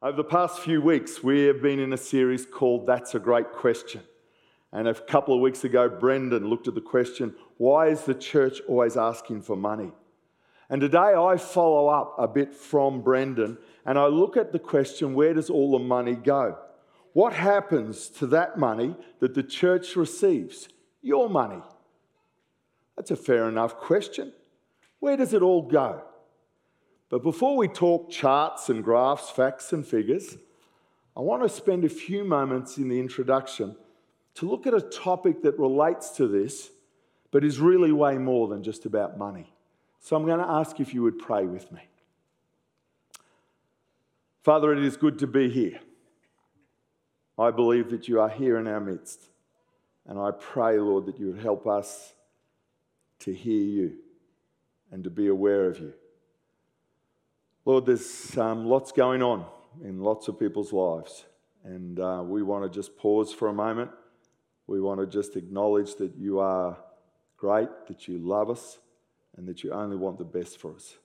Over the past few weeks, we have been in a series called That's a Great Question. And a couple of weeks ago, Brendon looked at the question why is the church always asking for money? And today I follow up a bit from Brendon and I look at the question where does all the money go? What happens to that money that the church receives? Your money. That's a fair enough question. Where does it all go? But before we talk charts and graphs, facts and figures, I want to spend a few moments in the introduction to look at a topic that relates to this, but is really way more than just about money. So I'm going to ask if you would pray with me. Father, it is good to be here. I believe that you are here in our midst. And I pray, Lord, that you would help us to hear you and to be aware of you. Lord, there's um, lots going on in lots of people's lives, and uh, we want to just pause for a moment. We want to just acknowledge that you are great, that you love us, and that you only want the best for us.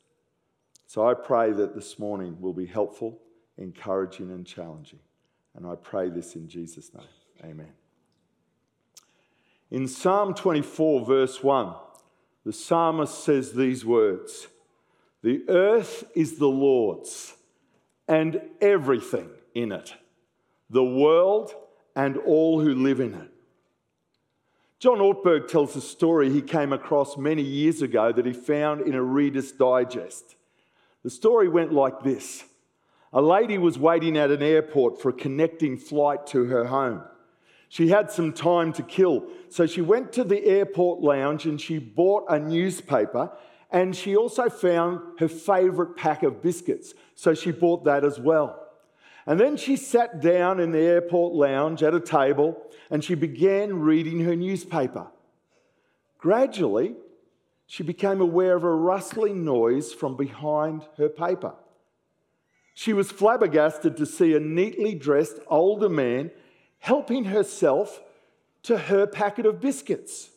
So I pray that this morning will be helpful, encouraging, and challenging. And I pray this in Jesus' name. Amen. In Psalm 24, verse 1, the psalmist says these words the earth is the Lord's and everything in it, the world and all who live in it. John Ortberg tells a story he came across many years ago that he found in a Reader's Digest. The story went like this A lady was waiting at an airport for a connecting flight to her home. She had some time to kill, so she went to the airport lounge and she bought a newspaper and she also found her favourite pack of biscuits, so she bought that as well. And then she sat down in the airport lounge at a table and she began reading her newspaper. Gradually, she became aware of a rustling noise from behind her paper. She was flabbergasted to see a neatly dressed older man helping herself to her packet of biscuits.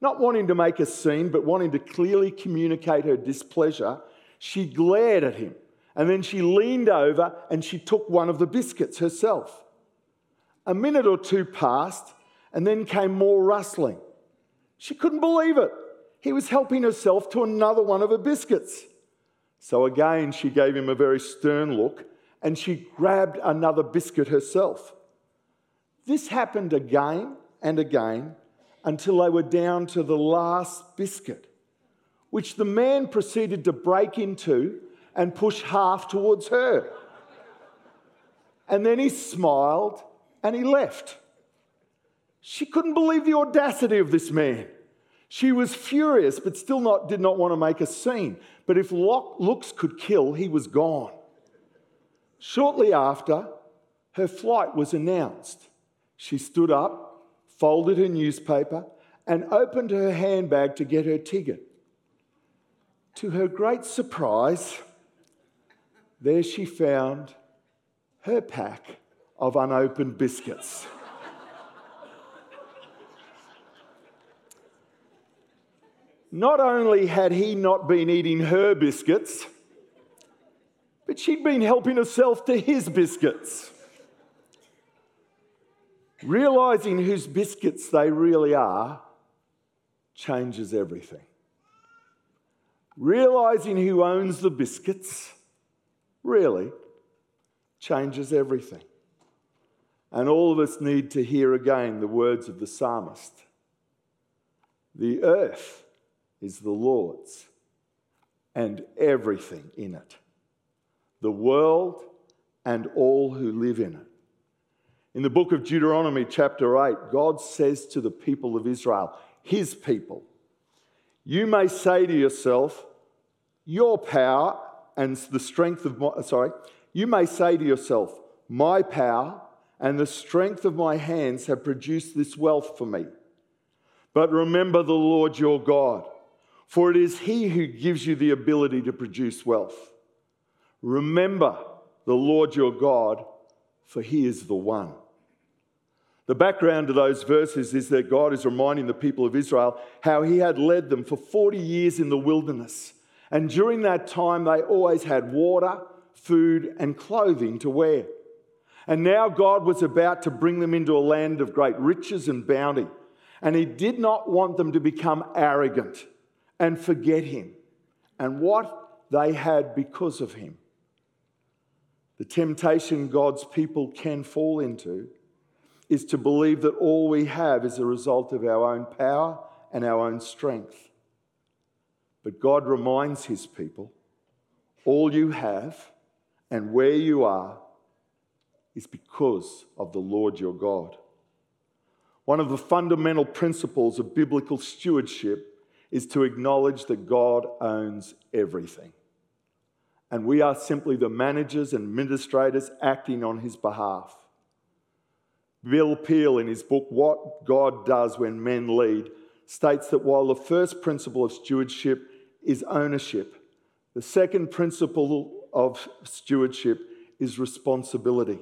Not wanting to make a scene, but wanting to clearly communicate her displeasure, she glared at him and then she leaned over and she took one of the biscuits herself. A minute or two passed and then came more rustling. She couldn't believe it. He was helping herself to another one of her biscuits. So again, she gave him a very stern look and she grabbed another biscuit herself. This happened again and again until they were down to the last biscuit, which the man proceeded to break into and push half towards her. And then he smiled and he left. She couldn't believe the audacity of this man. She was furious, but still not, did not want to make a scene. But if looks could kill, he was gone. Shortly after, her flight was announced. She stood up folded her newspaper, and opened her handbag to get her ticket. To her great surprise, there she found her pack of unopened biscuits. not only had he not been eating her biscuits, but she'd been helping herself to his biscuits. Realizing whose biscuits they really are changes everything. Realizing who owns the biscuits really changes everything. And all of us need to hear again the words of the psalmist The earth is the Lord's and everything in it, the world and all who live in it. In the book of Deuteronomy, chapter 8, God says to the people of Israel, his people, you may say to yourself, your power and the strength of my, sorry, you may say to yourself, my power and the strength of my hands have produced this wealth for me. But remember the Lord your God, for it is He who gives you the ability to produce wealth. Remember the Lord your God for he is the one. The background to those verses is that God is reminding the people of Israel how he had led them for 40 years in the wilderness. And during that time, they always had water, food, and clothing to wear. And now God was about to bring them into a land of great riches and bounty. And He did not want them to become arrogant and forget Him and what they had because of Him. The temptation God's people can fall into is to believe that all we have is a result of our own power and our own strength. But God reminds His people all you have and where you are is because of the Lord your God. One of the fundamental principles of biblical stewardship is to acknowledge that God owns everything. And we are simply the managers and administrators acting on his behalf. Bill Peel, in his book, What God Does When Men Lead, states that while the first principle of stewardship is ownership, the second principle of stewardship is responsibility.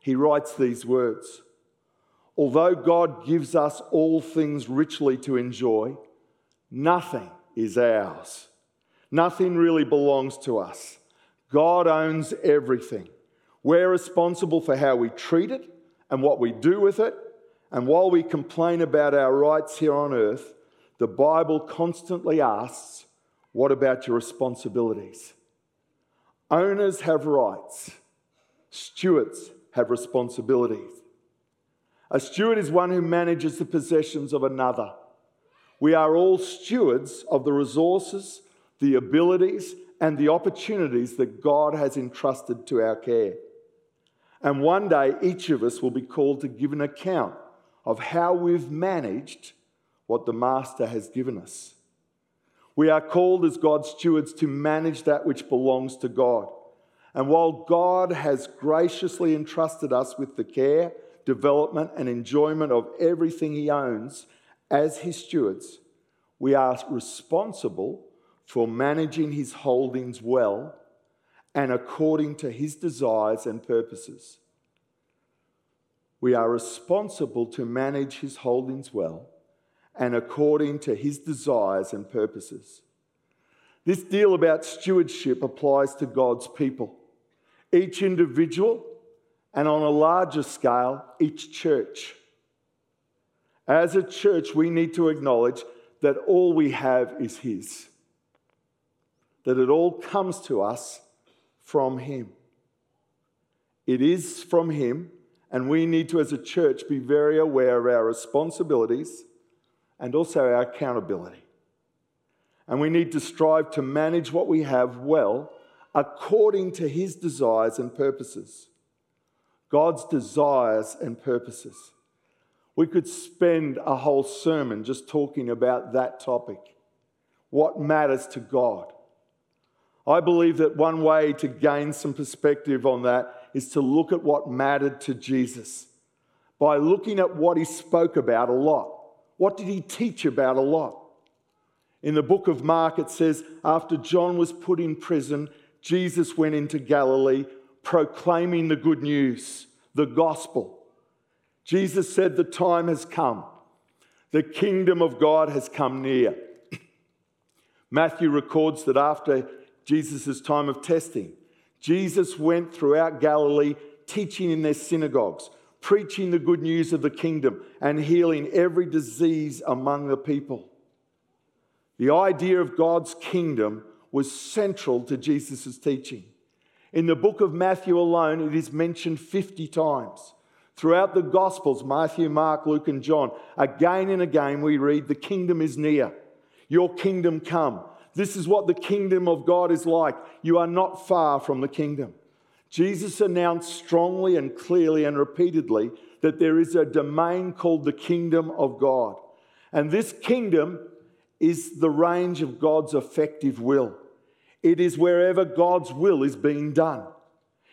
He writes these words Although God gives us all things richly to enjoy, nothing is ours. Nothing really belongs to us. God owns everything. We're responsible for how we treat it and what we do with it. And while we complain about our rights here on earth, the Bible constantly asks, What about your responsibilities? Owners have rights, stewards have responsibilities. A steward is one who manages the possessions of another. We are all stewards of the resources, the abilities, and the opportunities that God has entrusted to our care. And one day, each of us will be called to give an account of how we've managed what the Master has given us. We are called as God's stewards to manage that which belongs to God. And while God has graciously entrusted us with the care, development, and enjoyment of everything He owns as His stewards, we are responsible for managing His holdings well and according to His desires and purposes. We are responsible to manage His holdings well and according to His desires and purposes. This deal about stewardship applies to God's people each individual, and on a larger scale, each church. As a church, we need to acknowledge that all we have is His, that it all comes to us from Him. It is from Him, and we need to, as a church, be very aware of our responsibilities and also our accountability. And we need to strive to manage what we have well according to his desires and purposes. God's desires and purposes. We could spend a whole sermon just talking about that topic. What matters to God? I believe that one way to gain some perspective on that is to look at what mattered to Jesus by looking at what he spoke about a lot. What did he teach about a lot? In the book of Mark, it says, after John was put in prison, Jesus went into Galilee proclaiming the good news, the gospel. Jesus said, The time has come. The kingdom of God has come near. Matthew records that after Jesus' time of testing, Jesus went throughout Galilee teaching in their synagogues, preaching the good news of the kingdom, and healing every disease among the people. The idea of God's kingdom was central to Jesus' teaching. In the book of Matthew alone, it is mentioned 50 times. Throughout the Gospels, Matthew, Mark, Luke, and John, again and again we read, The kingdom is near. Your kingdom come. This is what the kingdom of God is like. You are not far from the kingdom. Jesus announced strongly and clearly and repeatedly that there is a domain called the kingdom of God. And this kingdom is the range of God's effective will. It is wherever God's will is being done.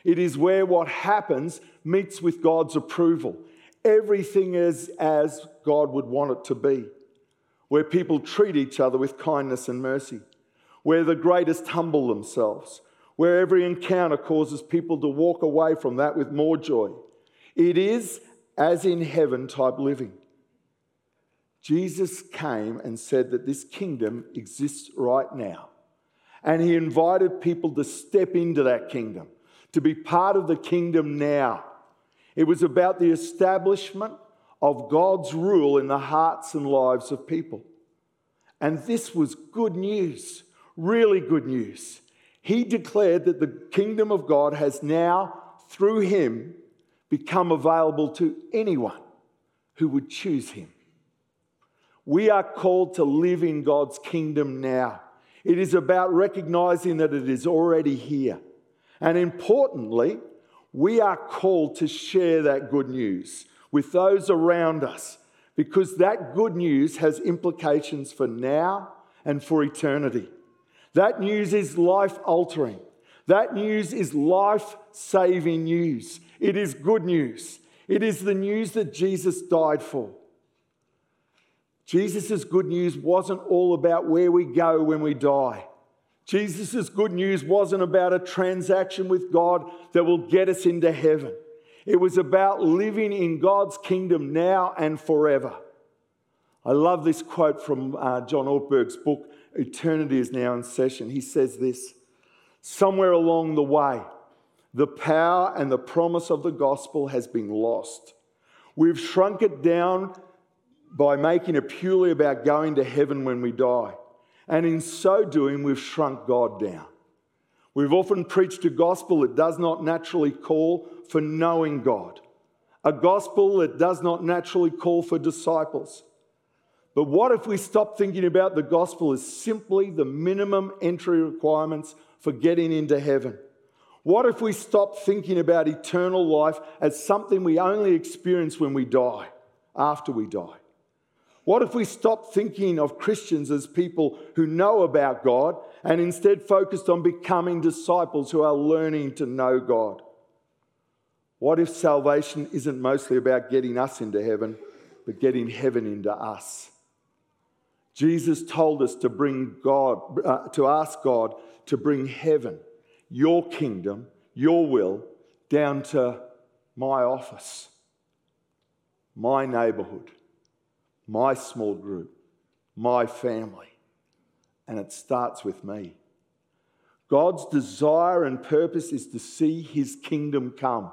It is where what happens meets with God's approval. Everything is as God would want it to be. Where people treat each other with kindness and mercy. Where the greatest humble themselves. Where every encounter causes people to walk away from that with more joy. It is as in heaven type living. Jesus came and said that this kingdom exists right now. And he invited people to step into that kingdom. to be part of the kingdom now. It was about the establishment of God's rule in the hearts and lives of people. And this was good news, really good news. He declared that the kingdom of God has now, through him, become available to anyone who would choose him. We are called to live in God's kingdom now. It is about recognizing that it is already here. And importantly, we are called to share that good news with those around us because that good news has implications for now and for eternity. That news is life altering. That news is life saving news. It is good news. It is the news that Jesus died for. Jesus' good news wasn't all about where we go when we die. Jesus' good news wasn't about a transaction with God that will get us into heaven. It was about living in God's kingdom now and forever. I love this quote from uh, John Ortberg's book, Eternity is Now in Session. He says this Somewhere along the way, the power and the promise of the gospel has been lost. We've shrunk it down by making it purely about going to heaven when we die. And in so doing, we've shrunk God down. We've often preached a gospel that does not naturally call for knowing God, a gospel that does not naturally call for disciples. But what if we stop thinking about the gospel as simply the minimum entry requirements for getting into heaven? What if we stop thinking about eternal life as something we only experience when we die, after we die? What if we stop thinking of Christians as people who know about God and instead focused on becoming disciples who are learning to know God? What if salvation isn't mostly about getting us into heaven, but getting heaven into us? Jesus told us to bring God, uh, to ask God to bring heaven, your kingdom, your will, down to my office, my neighborhood, my small group, my family. And it starts with me. God's desire and purpose is to see his kingdom come,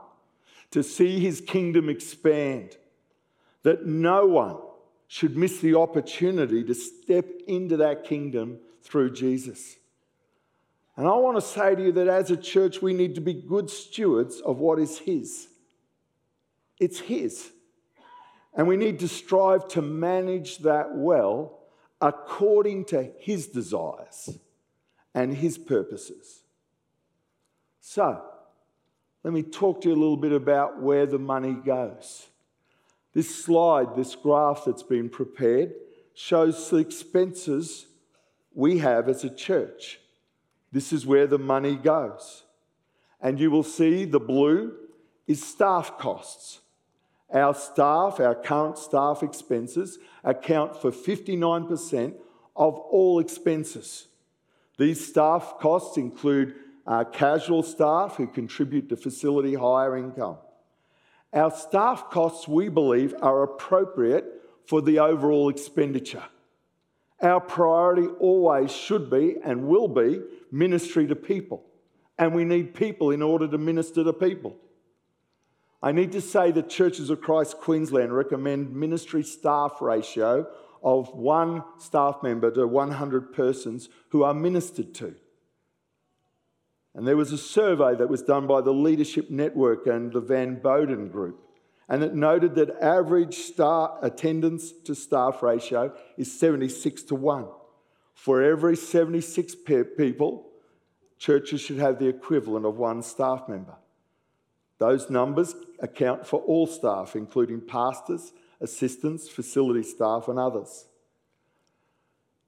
to see his kingdom expand, that no one should miss the opportunity to step into that kingdom through Jesus. And I want to say to you that as a church, we need to be good stewards of what is His. It's His. And we need to strive to manage that well according to His desires and His purposes. So, let me talk to you a little bit about where the money goes. This slide, this graph that's been prepared, shows the expenses we have as a church. This is where the money goes. And you will see the blue is staff costs. Our staff, our current staff expenses, account for 59% of all expenses. These staff costs include uh, casual staff who contribute to facility hire income. Our staff costs, we believe, are appropriate for the overall expenditure. Our priority always should be and will be ministry to people. And we need people in order to minister to people. I need to say that Churches of Christ Queensland recommend ministry staff ratio of one staff member to 100 persons who are ministered to. And there was a survey that was done by the Leadership Network and the Vanderbloemen Group. And it noted that average star attendance to staff ratio is 76 to 1. For every 76 people, churches should have the equivalent of one staff member. Those numbers account for all staff, including pastors, assistants, facility staff, and others.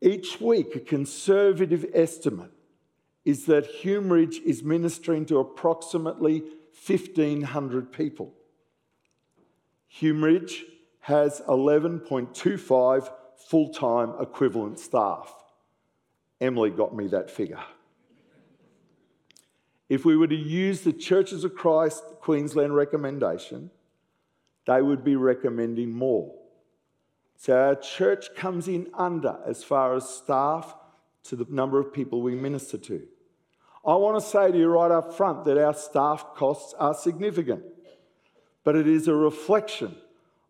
Each week, a conservative estimate is that HumeRidge is ministering to approximately 1,500 people. HumeRidge has 11.25 full time equivalent staff. Emily got me that figure. If we were to use the Churches of Christ Queensland recommendation, they would be recommending more. So our church comes in under as far as staff to the number of people we minister to. I want to say to you right up front that our staff costs are significant, but it is a reflection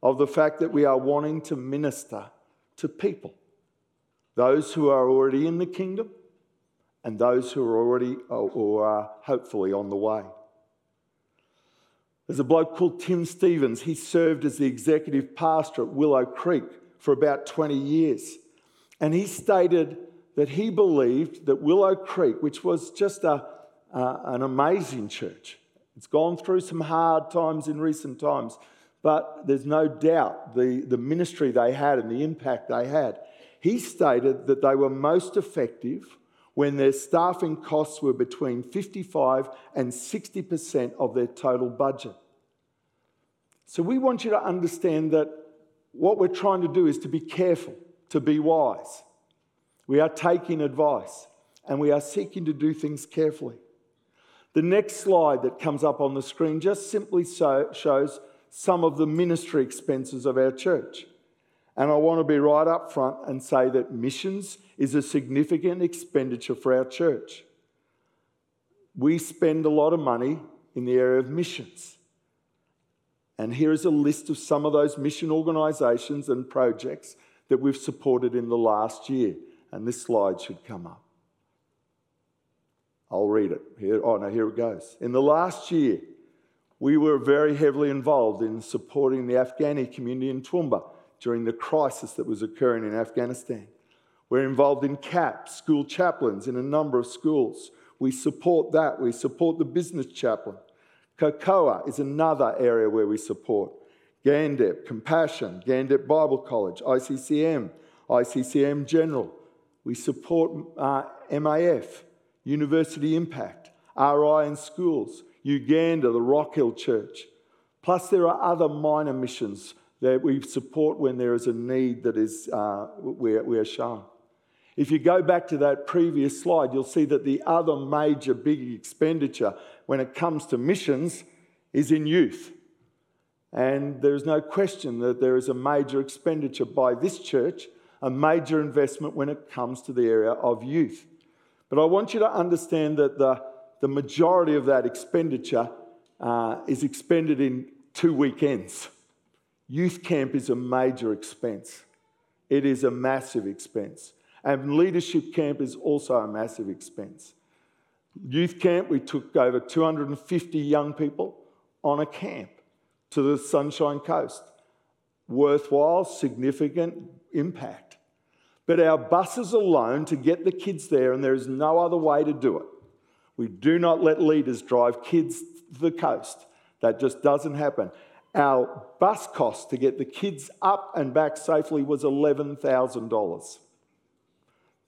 of the fact that we are wanting to minister to people, those who are already in the kingdom and those who are already or are hopefully on the way. There's a bloke called Tim Stevens. He served as the executive pastor at Willow Creek for about 20 years. And he stated that he believed that Willow Creek, which was just a, uh, an amazing church, it's gone through some hard times in recent times, but there's no doubt the, the ministry they had and the impact they had. He stated that they were most effective when their staffing costs were between 55 and 60% of their total budget. So we want you to understand that what we're trying to do is to be careful, to be wise. We are taking advice and we are seeking to do things carefully. The next slide that comes up on the screen just simply so, shows some of the ministry expenses of our church. And I want to be right up front and say that missions is a significant expenditure for our church. We spend a lot of money in the area of missions. And here is a list of some of those mission organisations and projects that we've supported in the last year. And this slide should come up. I'll read it. Here, oh, no, here it goes. In the last year, we were very heavily involved in supporting the Afghani community in Toowoomba during the crisis that was occurring in Afghanistan. We're involved in CAP, school chaplains in a number of schools. We support that. We support the business chaplain. Cocoa is another area where we support. Gandep, Compassion, Gandep Bible College, ICCM, ICCM General. We support uh, MAF, University Impact, RI in schools, Uganda, the Rock Hill Church. Plus, there are other minor missions that we support when there is a need that is uh, are shown. If you go back to that previous slide, you'll see that the other major big expenditure when it comes to missions is in youth. And there's no question that there is a major expenditure by this church, a major investment when it comes to the area of youth. But I want you to understand that the, the majority of that expenditure uh, is expended in two weekends. Youth camp is a major expense, it is a massive expense. And leadership camp is also a massive expense. Youth camp, we took over 250 young people on a camp to the Sunshine Coast. Worthwhile, significant impact. But our buses alone to get the kids there, and there is no other way to do it. We do not let leaders drive kids to the coast. That just doesn't happen. Our bus cost to get the kids up and back safely was $11,000.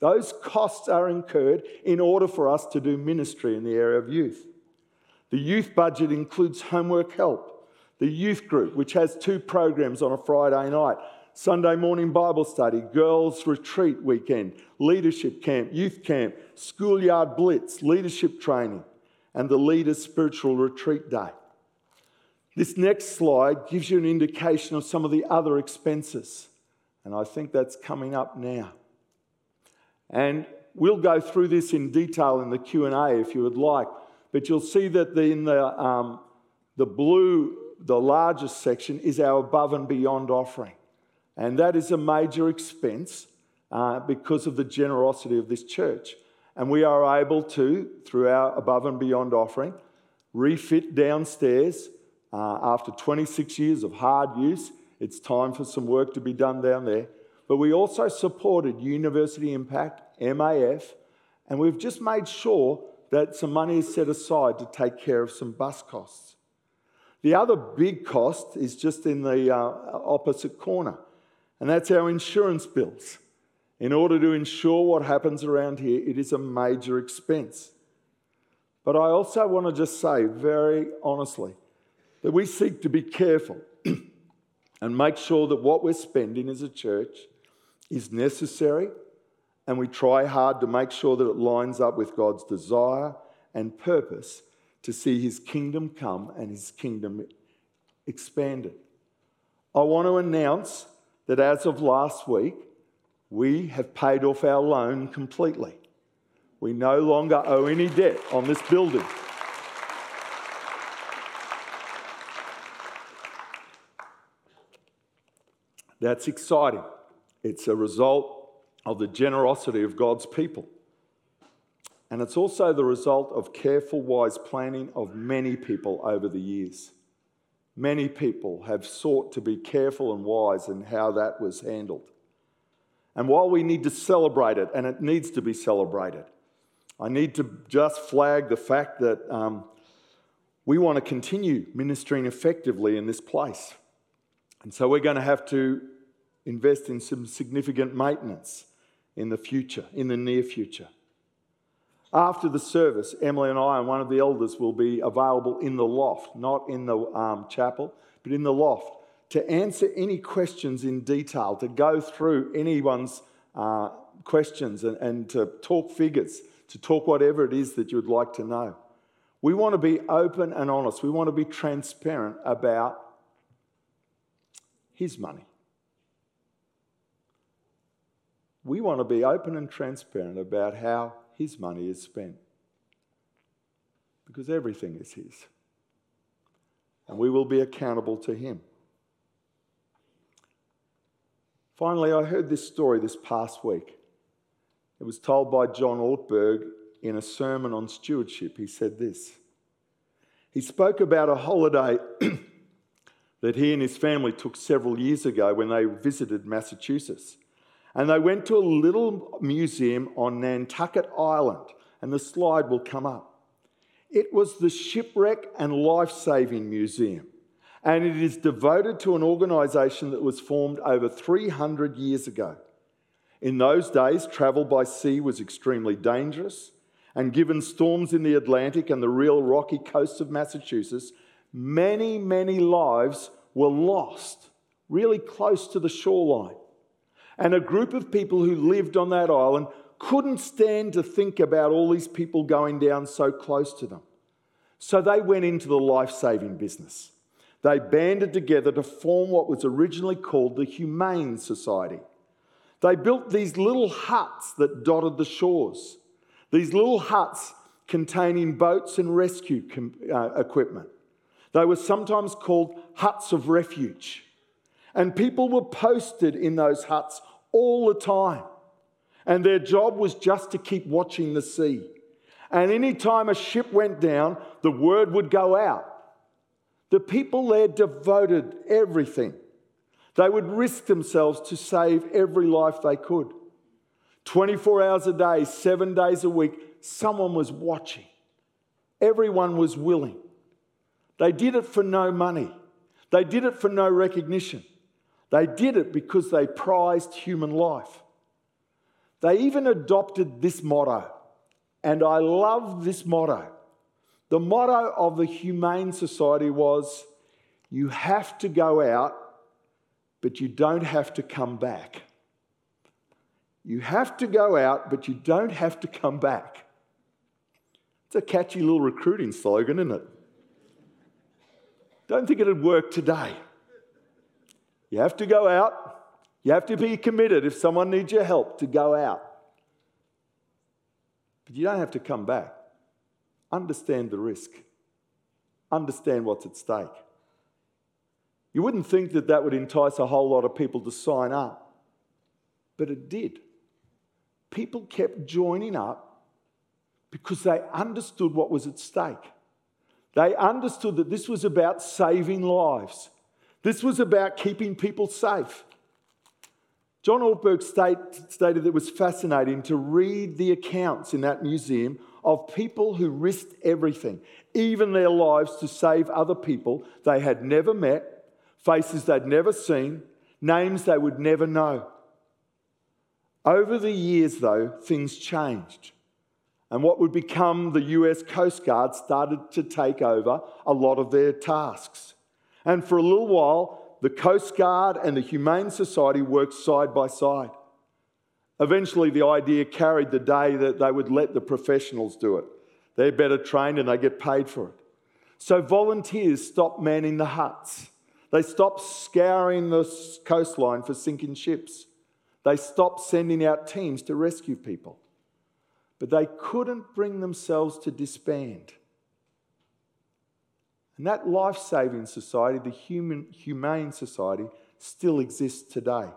Those costs are incurred in order for us to do ministry in the area of youth. The youth budget includes homework help, the youth group, which has two programs on a Friday night Sunday morning Bible study, girls' retreat weekend, leadership camp, youth camp, schoolyard blitz, leadership training, and the leaders' spiritual retreat day. This next slide gives you an indication of some of the other expenses, and I think that's coming up now. And we'll go through this in detail in the Q&A if you would like, but you'll see that the, in the, um, the blue, the largest section is our above and beyond offering. And that is a major expense uh, because of the generosity of this church. And we are able to, through our above and beyond offering, refit downstairs uh, after 26 years of hard use, it's time for some work to be done down there. But we also supported University Impact, MAF, and we've just made sure that some money is set aside to take care of some bus costs. The other big cost is just in the uh, opposite corner, and that's our insurance bills. In order to ensure what happens around here, it is a major expense. But I also want to just say very honestly that we seek to be careful and make sure that what we're spending as a church is necessary and we try hard to make sure that it lines up with God's desire and purpose to see his kingdom come and his kingdom expanded. I want to announce that as of last week, we have paid off our loan completely. We no longer owe any debt on this building. That's exciting. It's a result of the generosity of God's people. And it's also the result of careful, wise planning of many people over the years. Many people have sought to be careful and wise in how that was handled. And while we need to celebrate it, and it needs to be celebrated, I need to just flag the fact that um, we want to continue ministering effectively in this place. And so we're going to have to invest in some significant maintenance in the future, in the near future. After the service, Emily and I and one of the elders will be available in the loft, not in the um, chapel, but in the loft, to answer any questions in detail, to go through anyone's uh, questions and, and to talk figures, to talk whatever it is that you'd like to know. We want to be open and honest. We want to be transparent about His money. We want to be open and transparent about how his money is spent. Because everything is his. And we will be accountable to him. Finally, I heard this story this past week. It was told by John Ortberg in a sermon on stewardship. He said this He spoke about a holiday that he and his family took several years ago when they visited Massachusetts. And they went to a little museum on Nantucket Island, and the slide will come up. It was the Shipwreck and Life Saving Museum, and it is devoted to an organisation that was formed over 300 years ago. In those days, travel by sea was extremely dangerous, and given storms in the Atlantic and the real rocky coast of Massachusetts, many, many lives were lost really close to the shoreline. And a group of people who lived on that island couldn't stand to think about all these people going down so close to them. So they went into the life saving business. They banded together to form what was originally called the Humane Society. They built these little huts that dotted the shores, these little huts containing boats and rescue com- uh, equipment. They were sometimes called huts of refuge. And people were posted in those huts all the time. And their job was just to keep watching the sea. And any time a ship went down, the word would go out. The people there devoted everything. They would risk themselves to save every life they could. 24 hours a day, seven days a week, someone was watching. Everyone was willing. They did it for no money, they did it for no recognition. They did it because they prized human life. They even adopted this motto, and I love this motto. The motto of the Humane Society was you have to go out, but you don't have to come back. You have to go out, but you don't have to come back. It's a catchy little recruiting slogan, isn't it? Don't think it'd work today. You have to go out. You have to be committed if someone needs your help to go out. But you don't have to come back. Understand the risk, understand what's at stake. You wouldn't think that that would entice a whole lot of people to sign up, but it did. People kept joining up because they understood what was at stake. They understood that this was about saving lives. This was about keeping people safe. John Ortberg state, stated that it was fascinating to read the accounts in that museum of people who risked everything, even their lives, to save other people they had never met, faces they'd never seen, names they would never know. Over the years, though, things changed. And what would become the US Coast Guard started to take over a lot of their tasks. And for a little while, the Coast Guard and the Humane Society worked side by side. Eventually, the idea carried the day that they would let the professionals do it. They're better trained and they get paid for it. So, volunteers stopped manning the huts. They stopped scouring the coastline for sinking ships. They stopped sending out teams to rescue people. But they couldn't bring themselves to disband. And that life saving society, the human, humane society, still exists today.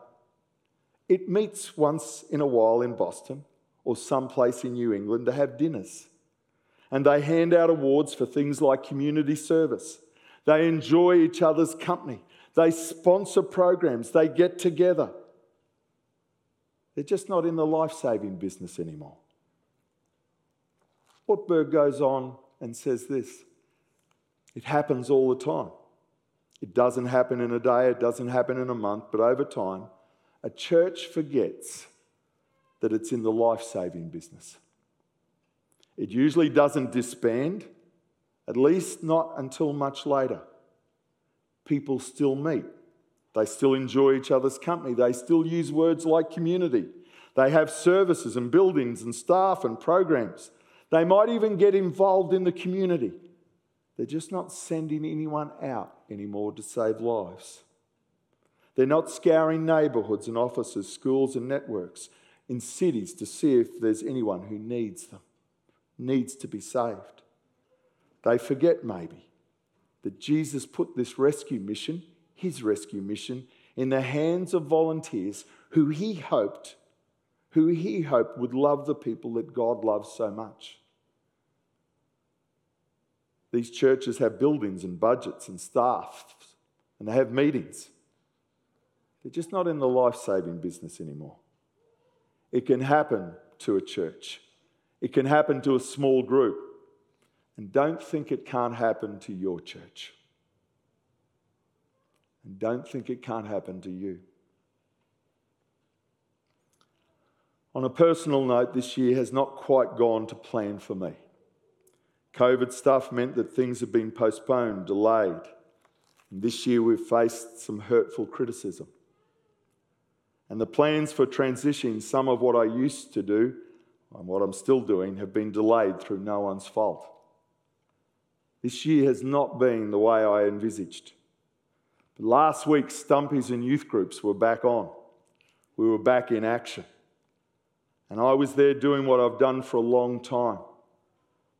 It meets once in a while in Boston or someplace in New England to have dinners. And they hand out awards for things like community service. They enjoy each other's company. They sponsor programs. They get together. They're just not in the life saving business anymore. Ortberg goes on and says this it happens all the time. It doesn't happen in a day, it doesn't happen in a month, but over time, a church forgets that it's in the life saving business. It usually doesn't disband, at least not until much later. People still meet, they still enjoy each other's company, they still use words like community. They have services and buildings and staff and programs. They might even get involved in the community. They're just not sending anyone out anymore to save lives. They're not scouring neighbourhoods and offices, schools and networks in cities to see if there's anyone who needs them, needs to be saved. They forget maybe that Jesus put this rescue mission, his rescue mission, in the hands of volunteers who he hoped, who he hoped would love the people that God loves so much. These churches have buildings and budgets and staff, and they have meetings. They're just not in the life saving business anymore. It can happen to a church, it can happen to a small group. And don't think it can't happen to your church. And don't think it can't happen to you. On a personal note, this year has not quite gone to plan for me. COVID stuff meant that things have been postponed, delayed. And this year we've faced some hurtful criticism. And the plans for transitioning some of what I used to do and what I'm still doing have been delayed through no one's fault. This year has not been the way I envisaged. But last week, Stumpies and youth groups were back on. We were back in action. And I was there doing what I've done for a long time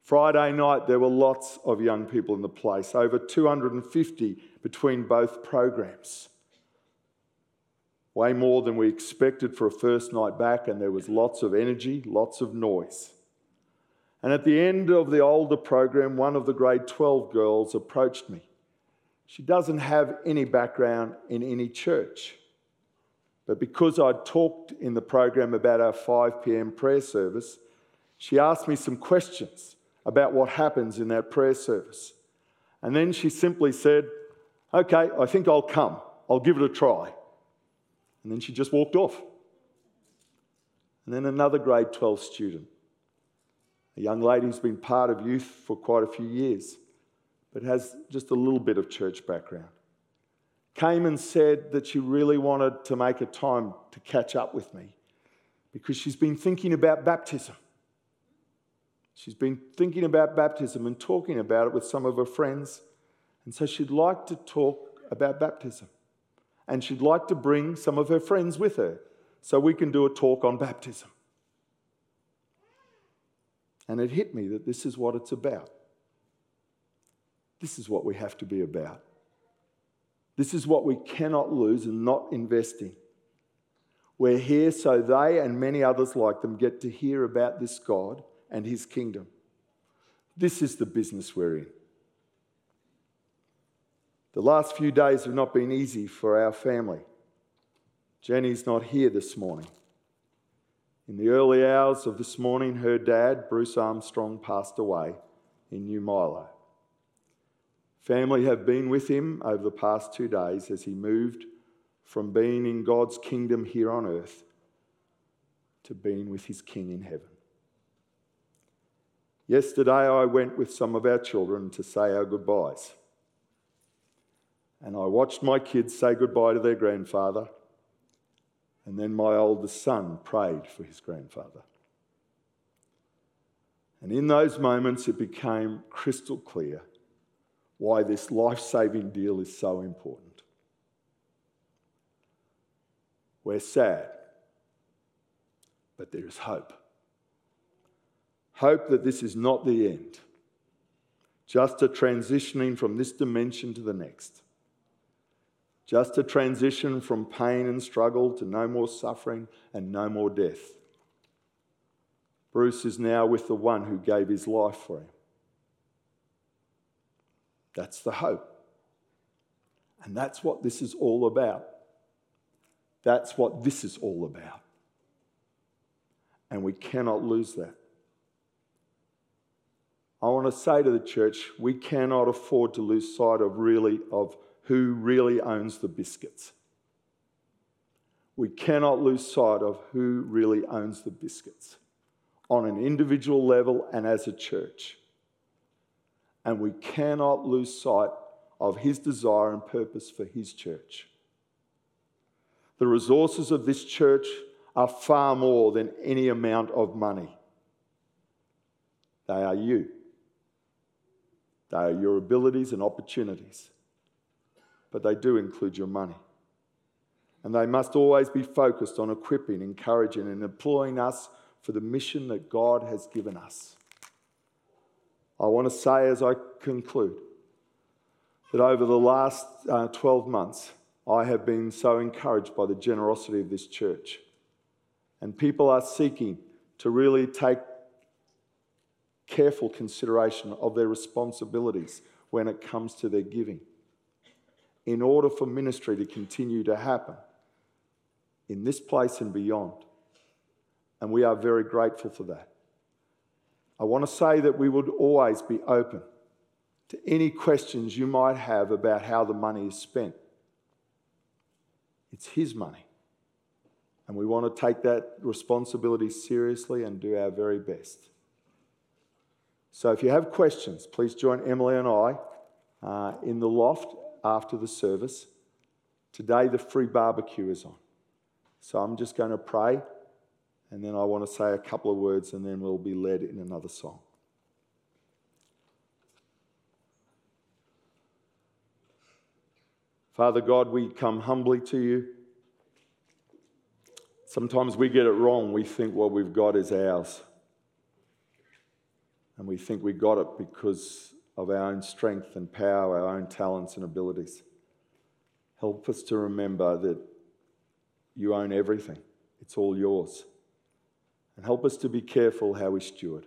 Friday night, there were lots of young people in the place, over 250 between both programs. Way more than we expected for a first night back, and there was lots of energy, lots of noise. And at the end of the older program, one of the grade 12 girls approached me. She doesn't have any background in any church. But because I'd talked in the program about our 5 pm prayer service, she asked me some questions about what happens in that prayer service. And then she simply said, Okay, I think I'll come. I'll give it a try. And then she just walked off. And then another grade 12 student, a young lady who's been part of youth for quite a few years, but has just a little bit of church background, came and said that she really wanted to make a time to catch up with me because she's been thinking about baptism. She's been thinking about baptism and talking about it with some of her friends. And so she'd like to talk about baptism. And she'd like to bring some of her friends with her so we can do a talk on baptism. And it hit me that this is what it's about. This is what we have to be about. This is what we cannot lose and not invest in. We're here so they and many others like them get to hear about this God and his kingdom. This is the business we're in. The last few days have not been easy for our family. Jenny's not here this morning. In the early hours of this morning, her dad, Bruce Armstrong, passed away in New Milo. Family have been with him over the past two days as he moved from being in God's kingdom here on earth to being with his King in heaven. Yesterday, I went with some of our children to say our goodbyes. And I watched my kids say goodbye to their grandfather. And then my oldest son prayed for his grandfather. And in those moments, it became crystal clear why this life saving deal is so important. We're sad, but there is hope. Hope that this is not the end, just a transitioning from this dimension to the next. Just a transition from pain and struggle to no more suffering and no more death. Bruce is now with the one who gave his life for him. That's the hope. And that's what this is all about. That's what this is all about. And we cannot lose that. I want to say to the church, we cannot afford to lose sight of really of who really owns the biscuits. We cannot lose sight of who really owns the biscuits on an individual level and as a church. And we cannot lose sight of his desire and purpose for his church. The resources of this church are far more than any amount of money. They are you. They are your abilities and opportunities. But they do include your money. And they must always be focused on equipping, encouraging, and employing us for the mission that God has given us. I want to say as I conclude that over the last uh, 12 months, I have been so encouraged by the generosity of this church. And people are seeking to really take careful consideration of their responsibilities when it comes to their giving in order for ministry to continue to happen in this place and beyond. And we are very grateful for that. I want to say that we would always be open to any questions you might have about how the money is spent. It's His money. And we want to take that responsibility seriously and do our very best. So if you have questions, please join Emily and I uh, in the loft after the service. Today, the free barbecue is on. So I'm just going to pray, and then I want to say a couple of words, and then we'll be led in another song. Father God, we come humbly to you. Sometimes we get it wrong. We think what we've got is ours. And we think we got it because of our own strength and power, our own talents and abilities. Help us to remember that you own everything, it's all yours. And help us to be careful how we steward.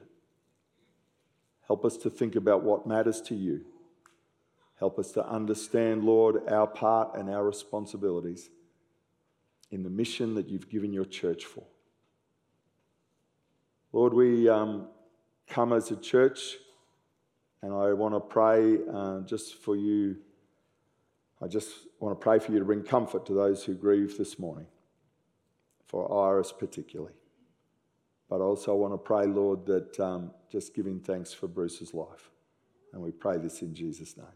Help us to think about what matters to you. Help us to understand, Lord, our part and our responsibilities in the mission that you've given your church for. Lord, we um, come as a church, and I want to pray uh, just for you. I just want to pray for you to bring comfort to those who grieve this morning, for Iris particularly. But also, I want to pray, Lord, that um, just giving thanks for Bruce's life. And we pray this in Jesus' name.